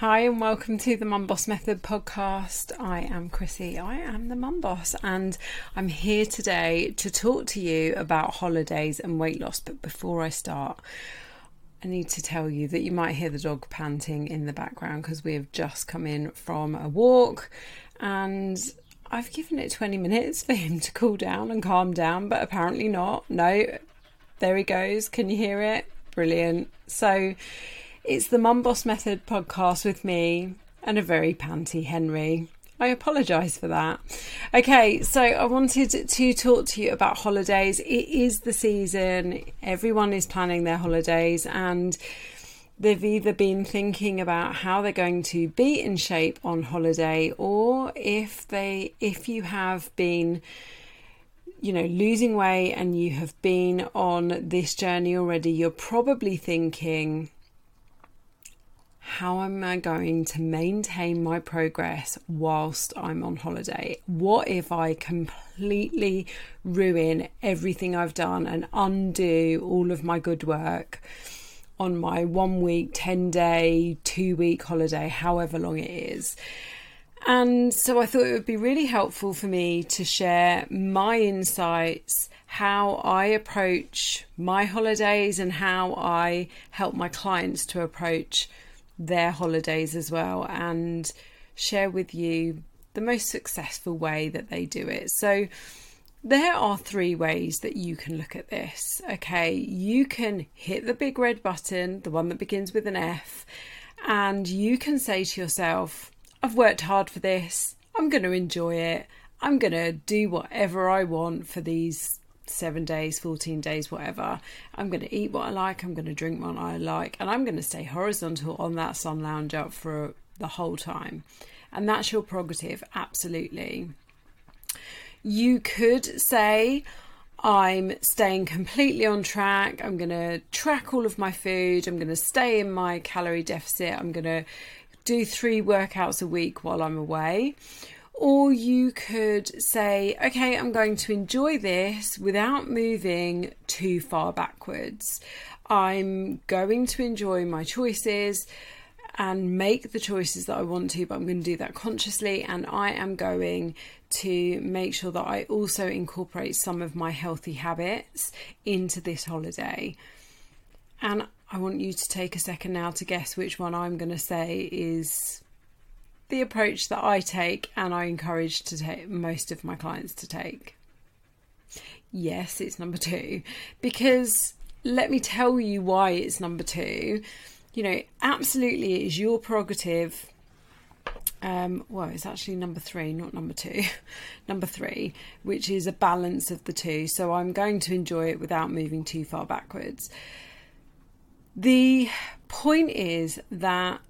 Hi, and welcome to the Mum Boss Method podcast. I am Chrissie, I am the Mum Boss, and I'm here today to talk to you about holidays and weight loss. But before I start, I need to tell you that you might hear the dog panting in the background because we have just come in from a walk and I've given it 20 minutes for him to cool down and calm down, but apparently not. No, there he goes. Can you hear it? Brilliant. So, it's the Mum Boss Method podcast with me and a very panty Henry. I apologise for that. Okay, so I wanted to talk to you about holidays. It is the season, everyone is planning their holidays, and they've either been thinking about how they're going to be in shape on holiday or if they if you have been you know losing weight and you have been on this journey already you're probably thinking how am I going to maintain my progress whilst I'm on holiday? What if I completely ruin everything I've done and undo all of my good work on my one week, 10 day, two week holiday, however long it is? And so I thought it would be really helpful for me to share my insights, how I approach my holidays, and how I help my clients to approach their holidays as well and share with you the most successful way that they do it. So, there are three ways that you can look at this. Okay, you can hit the big red button, the one that begins with an F, and you can say to yourself, I've worked hard for this, I'm going to enjoy it, I'm going to do whatever I want for these seven days, 14 days, whatever. I'm going to eat what I like, I'm going to drink what I like, and I'm going to stay horizontal on that sun lounger for the whole time. And that's your prerogative, absolutely. You could say, I'm staying completely on track. I'm going to track all of my food. I'm going to stay in my calorie deficit. I'm going to do three workouts a week while I'm away. Or you could say, okay, I'm going to enjoy this without moving too far backwards. I'm going to enjoy my choices and make the choices that I want to, but I'm going to do that consciously. And I am going to make sure that I also incorporate some of my healthy habits into this holiday. And I want you to take a second now to guess which one I'm going to say is the approach that I take and I encourage to take most of my clients to take. Yes, it's number two. Because let me tell you why it's number two. You know, absolutely it is your prerogative. Um, well, it's actually number three, not number two. number three, which is a balance of the two. So I'm going to enjoy it without moving too far backwards. The point is that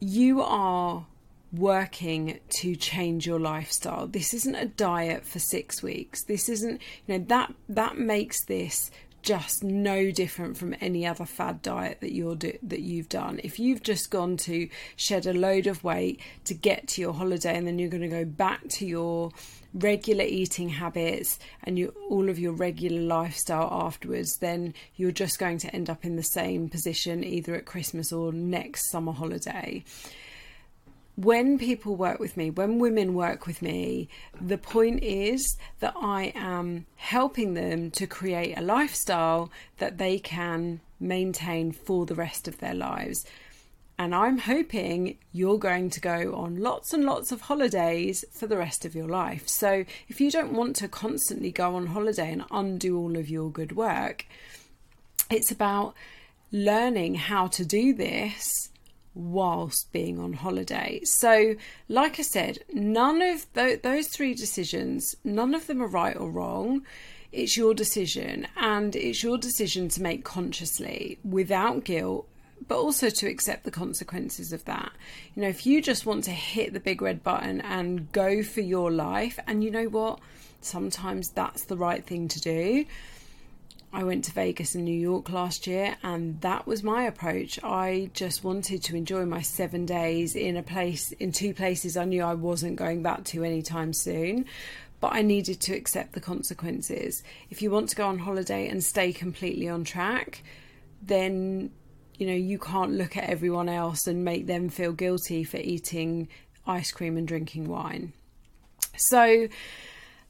you are working to change your lifestyle. This isn't a diet for 6 weeks. This isn't, you know, that that makes this just no different from any other fad diet that you're do, that you've done. If you've just gone to shed a load of weight to get to your holiday and then you're going to go back to your regular eating habits and you all of your regular lifestyle afterwards, then you're just going to end up in the same position either at Christmas or next summer holiday when people work with me, when women work with me, the point is that I am helping them to create a lifestyle that they can maintain for the rest of their lives. And I'm hoping you're going to go on lots and lots of holidays for the rest of your life. So if you don't want to constantly go on holiday and undo all of your good work, it's about learning how to do this whilst being on holiday. So, like I said, none of th- those three decisions, none of them are right or wrong. It's your decision, and it's your decision to make consciously without guilt, but also to accept the consequences of that. You know, if you just want to hit the big red button and go for your life, and you know what, sometimes that's the right thing to do I went to Vegas and New York last year, and that was my approach. I just wanted to enjoy my seven days in a place, in two places I knew I wasn't going back to anytime soon, but I needed to accept the consequences. If you want to go on holiday and stay completely on track, then you know, you can't look at everyone else and make them feel guilty for eating ice cream and drinking wine. So,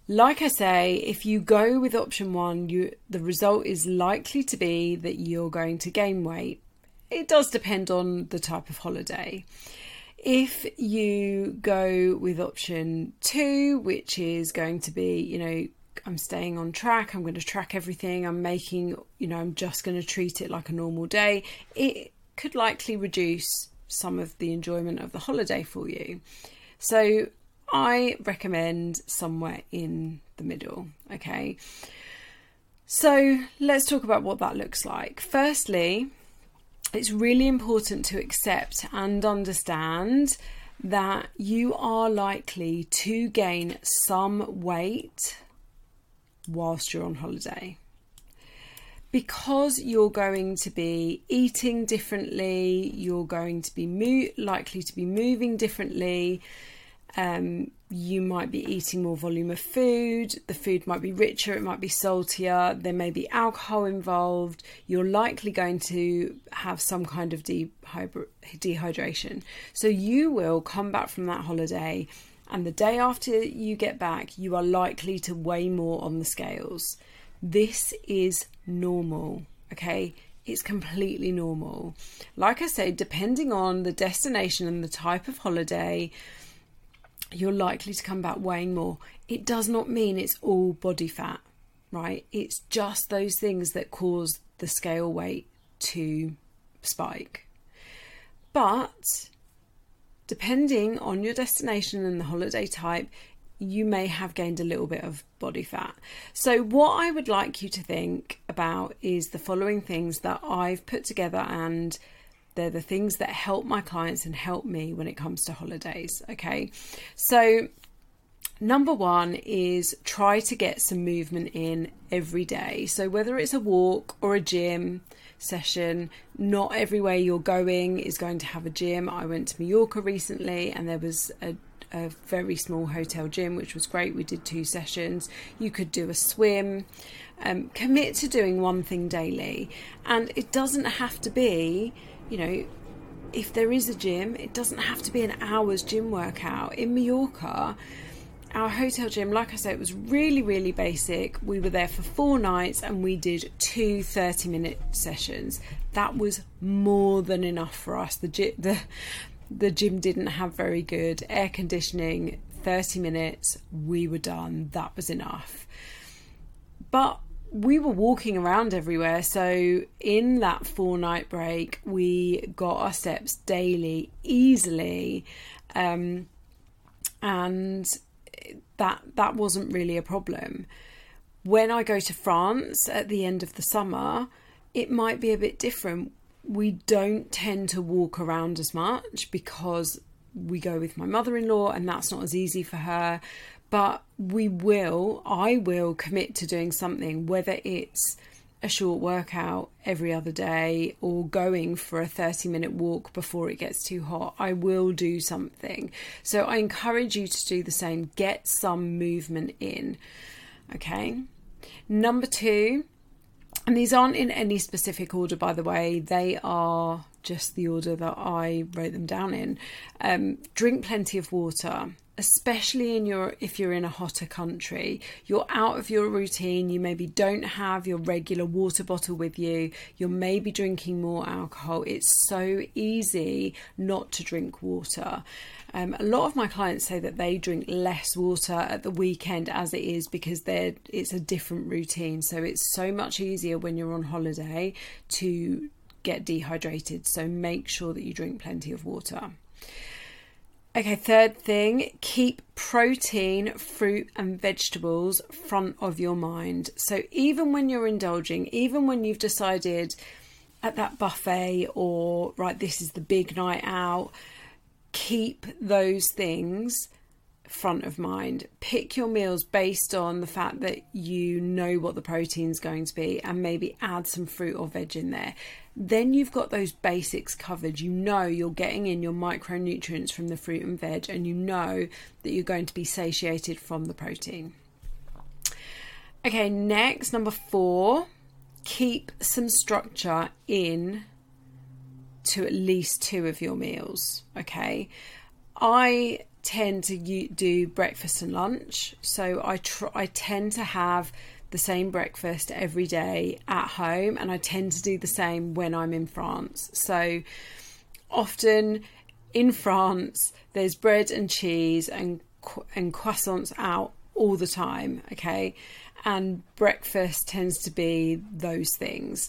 like I say, if you go with option one, you the result is likely to be that you're going to gain weight. It does depend on the type of holiday. If you go with option two, which is going to be, you know, I'm staying on track, I'm going to track everything, I'm making, you know, I'm just going to treat it like a normal day, it could likely reduce some of the enjoyment of the holiday for you. So I recommend somewhere in the middle, okay? So let's talk about what that looks like. Firstly, it's really important to accept and understand that you are likely to gain some weight whilst you're on holiday. Because you're going to be eating differently, you're going to be mo- likely to be moving differently, um, you might be eating more volume of food, the food might be richer, it might be saltier, there may be alcohol involved, you're likely going to have some kind of dehydration. So you will come back from that holiday, and the day after you get back, you are likely to weigh more on the scales. This is normal, okay? It's completely normal. Like I said, depending on the destination and the type of holiday, you're likely to come back weighing more. It does not mean it's all body fat, right? It's just those things that cause the scale weight to spike. But depending on your destination and the holiday type, you may have gained a little bit of body fat. So, what I would like you to think about is the following things that I've put together and they're the things that help my clients and help me when it comes to holidays. Okay. So, number one is try to get some movement in every day. So, whether it's a walk or a gym session, not everywhere you're going is going to have a gym. I went to Mallorca recently and there was a a very small hotel gym, which was great. We did two sessions. You could do a swim. Um, commit to doing one thing daily, and it doesn't have to be you know, if there is a gym, it doesn't have to be an hour's gym workout. In Mallorca, our hotel gym, like I said, it was really, really basic. We were there for four nights and we did two 30 minute sessions. That was more than enough for us. The, the, the gym didn't have very good air conditioning. 30 minutes, we were done. That was enough. But we were walking around everywhere. So, in that four night break, we got our steps daily easily. Um, and that that wasn't really a problem. When I go to France at the end of the summer, it might be a bit different. We don't tend to walk around as much because we go with my mother in law, and that's not as easy for her but we will, I will commit to doing something, whether it's a short workout every other day or going for a 30 minute walk before it gets too hot. I will do something. So I encourage you to do the same. Get some movement in. Okay. Number two, and these aren't in any specific order, by the way, they are just the order that I wrote them down in. Um, drink plenty of water especially in your if you're in a hotter country you're out of your routine you maybe don't have your regular water bottle with you you're maybe drinking more alcohol it's so easy not to drink water. Um, a lot of my clients say that they drink less water at the weekend as it is because they're it's a different routine. So it's so much easier when you're on holiday to get dehydrated. So make sure that you drink plenty of water Okay, third thing, keep protein, fruit, and vegetables front of your mind. So even when you're indulging, even when you've decided at that buffet or right, this is the big night out, keep those things front of mind. Pick your meals based on the fact that you know what the protein is going to be and maybe add some fruit or veg in there. Then you've got those basics covered. You know you're getting in your micronutrients from the fruit and veg, and you know that you're going to be satiated from the protein. Okay, next, number four, keep some structure in to at least two of your meals. Okay, I tend to do breakfast and lunch, so I try. I tend to have the same breakfast every day at home, and I tend to do the same when I'm in France. So often in France, there's bread and cheese and and croissants out all the time. Okay, and breakfast tends to be those things.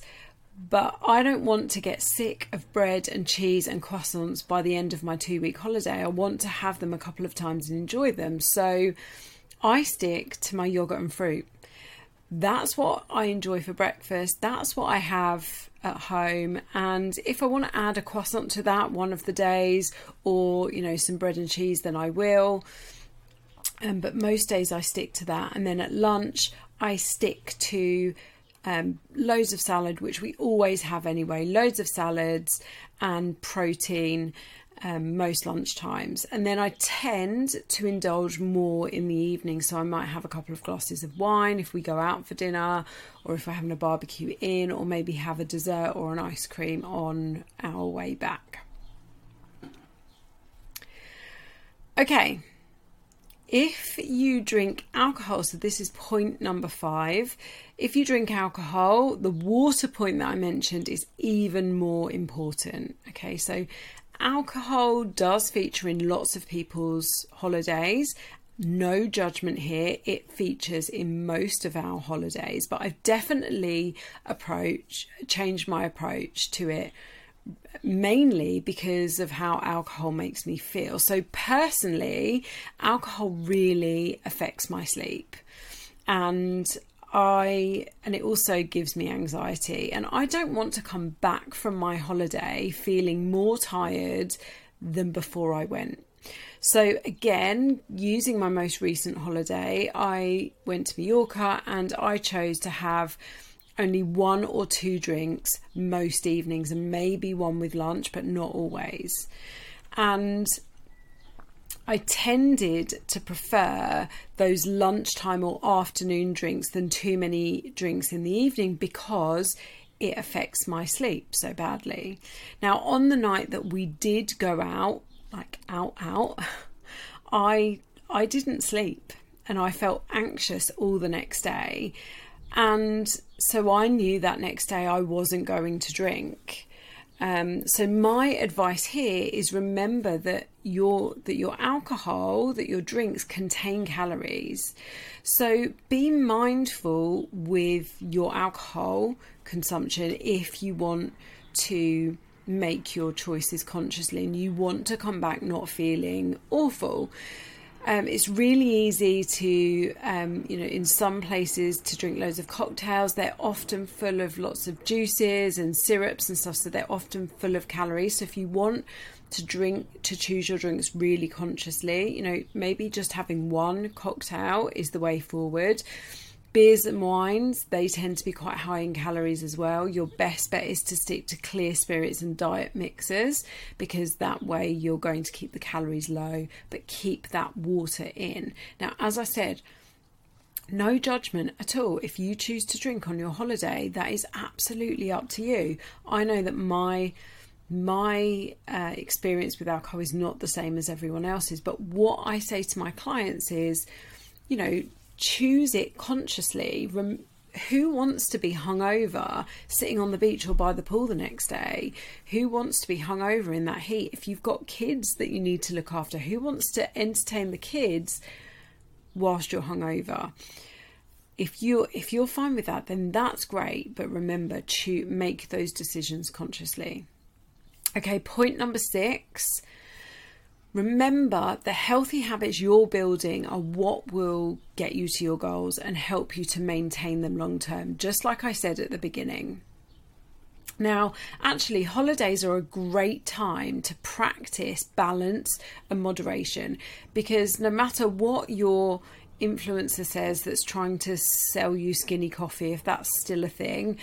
But I don't want to get sick of bread and cheese and croissants by the end of my two week holiday. I want to have them a couple of times and enjoy them. So I stick to my yogurt and fruit. That's what I enjoy for breakfast. That's what I have at home. And if I want to add a croissant to that one of the days or, you know, some bread and cheese, then I will. Um, but most days I stick to that. And then at lunch, I stick to um, loads of salad, which we always have anyway, loads of salads and protein um, most lunch times. And then I tend to indulge more in the evening. So I might have a couple of glasses of wine if we go out for dinner, or if we're having a barbecue in, or maybe have a dessert or an ice cream on our way back. Okay, if you drink alcohol, so this is point number five, if you drink alcohol, the water point that I mentioned is even more important. Okay, so alcohol does feature in lots of people's holidays. No judgment here, it features in most of our holidays, but I've definitely approach changed my approach to it mainly because of how alcohol makes me feel. So, personally, alcohol really affects my sleep. And I and it also gives me anxiety and I don't want to come back from my holiday feeling more tired than before I went. So again, using my most recent holiday, I went to Mallorca and I chose to have only one or two drinks most evenings and maybe one with lunch, but not always. And I tended to prefer those lunchtime or afternoon drinks than too many drinks in the evening because it affects my sleep so badly. Now, on the night that we did go out, like out, out, I I didn't sleep and I felt anxious all the next day. And so I knew that next day I wasn't going to drink. Um, so my advice here is remember that your that your alcohol, that your drinks contain calories. So be mindful with your alcohol consumption if you want to make your choices consciously and you want to come back not feeling awful. Um, it's really easy to, um, you know, in some places to drink loads of cocktails. They're often full of lots of juices and syrups and stuff, so they're often full of calories. So if you want to drink, to choose your drinks really consciously, you know, maybe just having one cocktail is the way forward beers and wines they tend to be quite high in calories as well. Your best bet is to stick to clear spirits and diet mixers because that way you're going to keep the calories low but keep that water in. Now as i said no judgment at all. If you choose to drink on your holiday that is absolutely up to you. I know that my my uh, experience with alcohol is not the same as everyone else's but what i say to my clients is you know choose it consciously. Rem- who wants to be hungover sitting on the beach or by the pool the next day? Who wants to be hungover in that heat? If you've got kids that you need to look after, who wants to entertain the kids whilst you're hungover? If you're if you're fine with that, then that's great. But remember to make those decisions consciously. Okay, point number six Remember, the healthy habits you're building are what will get you to your goals and help you to maintain them long term, just like I said at the beginning. Now, actually, holidays are a great time to practice balance and moderation because no matter what your influencer says that's trying to sell you skinny coffee, if that's still a thing,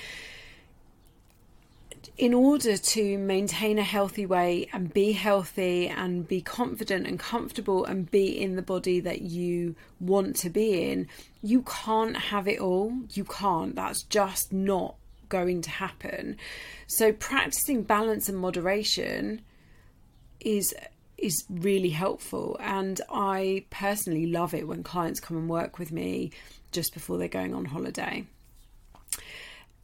in order to maintain a healthy weight and be healthy and be confident and comfortable and be in the body that you want to be in, you can't have it all. You can't. That's just not going to happen. So practicing balance and moderation is is really helpful and I personally love it when clients come and work with me just before they're going on holiday.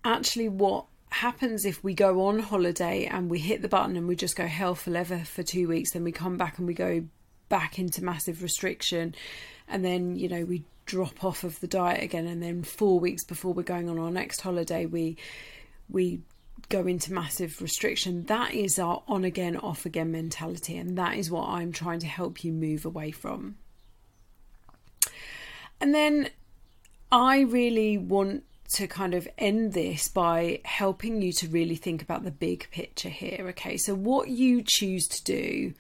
Actually what happens if we go on holiday and we hit the button and we just go hell for leather for 2 weeks then we come back and we go back into massive restriction and then you know we drop off of the diet again and then 4 weeks before we're going on our next holiday we we go into massive restriction. That is our on again, off again mentality, and that is what I'm trying to help you move away from. And then I really want to kind of end this by helping you to really think about the big picture here. Okay, so what you choose to do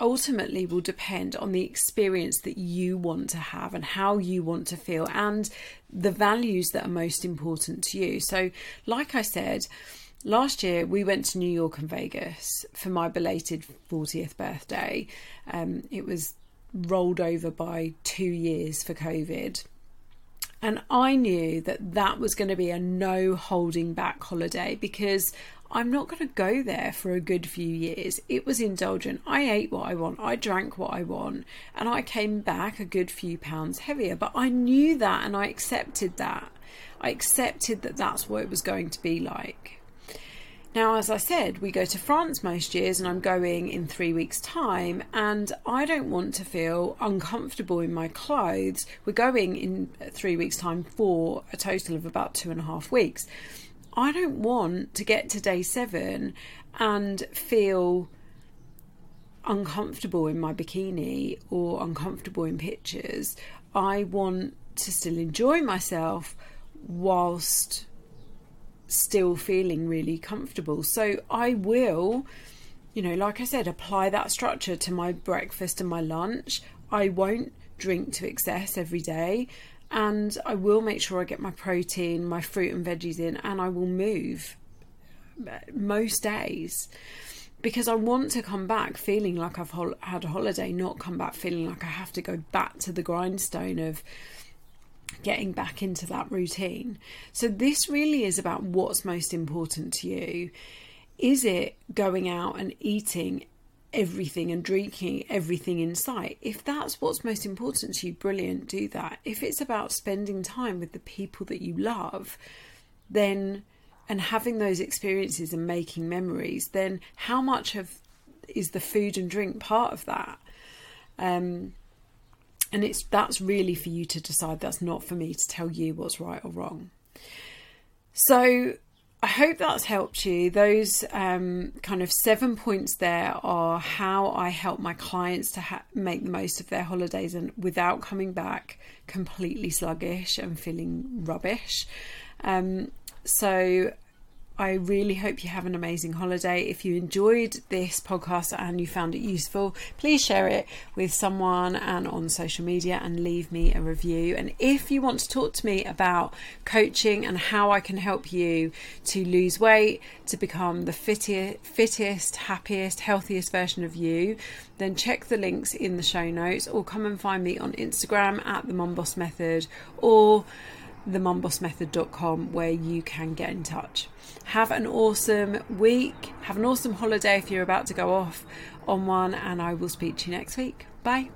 ultimately will depend on the experience that you want to have and how you want to feel and the values that are most important to you. So, like I said, last year we went to New York and Vegas for my belated 40th birthday. Um, it was rolled over by two years for COVID. And I knew that that was going to be a no holding back holiday because I'm not going to go there for a good few years. It was indulgent. I ate what I want, I drank what I want, and I came back a good few pounds heavier. But I knew that and I accepted that. I accepted that that's what it was going to be like. Now, as I said, we go to France most years, and I'm going in three weeks' time, and I don't want to feel uncomfortable in my clothes. We're going in three weeks' time for a total of about two and a half weeks. I don't want to get to day seven and feel uncomfortable in my bikini or uncomfortable in pictures. I want to still enjoy myself whilst still feeling really comfortable. So I will, you know, like I said, apply that structure to my breakfast and my lunch. I won't drink to excess every day. And I will make sure I get my protein, my fruit and veggies in, and I will move most days because I want to come back feeling like I've had a holiday, not come back feeling like I have to go back to the grindstone of getting back into that routine. So, this really is about what's most important to you. Is it going out and eating everything and drinking everything in sight? If that's what's most important to you, brilliant, do that. If it's about spending time with the people that you love, then and having those experiences and making memories, then how much of is the food and drink part of that? Um, and it's that's really for you to decide that's not for me to tell you what's right or wrong so I hope that's helped you. Those um, kind of seven points there are how I help my clients to ha- make the most of their holidays and without coming back completely sluggish and feeling rubbish. Um, so I really hope you have an amazing holiday. If you enjoyed this podcast and you found it useful, please share it with someone and on social media and leave me a review. And if you want to talk to me about coaching and how I can help you to lose weight, to become the fittest, fittest happiest, healthiest version of you, then check the links in the show notes or come and find me on Instagram at the Mum Boss Method or themumbossmethod.com where you can get in touch. Have an awesome week. Have an awesome holiday if you're about to go off on one, and I will speak to you next week. Bye.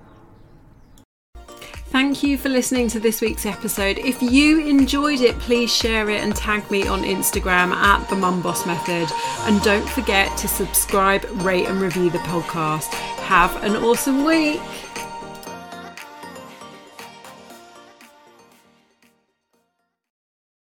Thank you for listening to this week's episode. If you enjoyed it, please share it and tag me on Instagram at the Mum Boss Method. And don't forget to subscribe, rate, and review the podcast. Have an awesome week.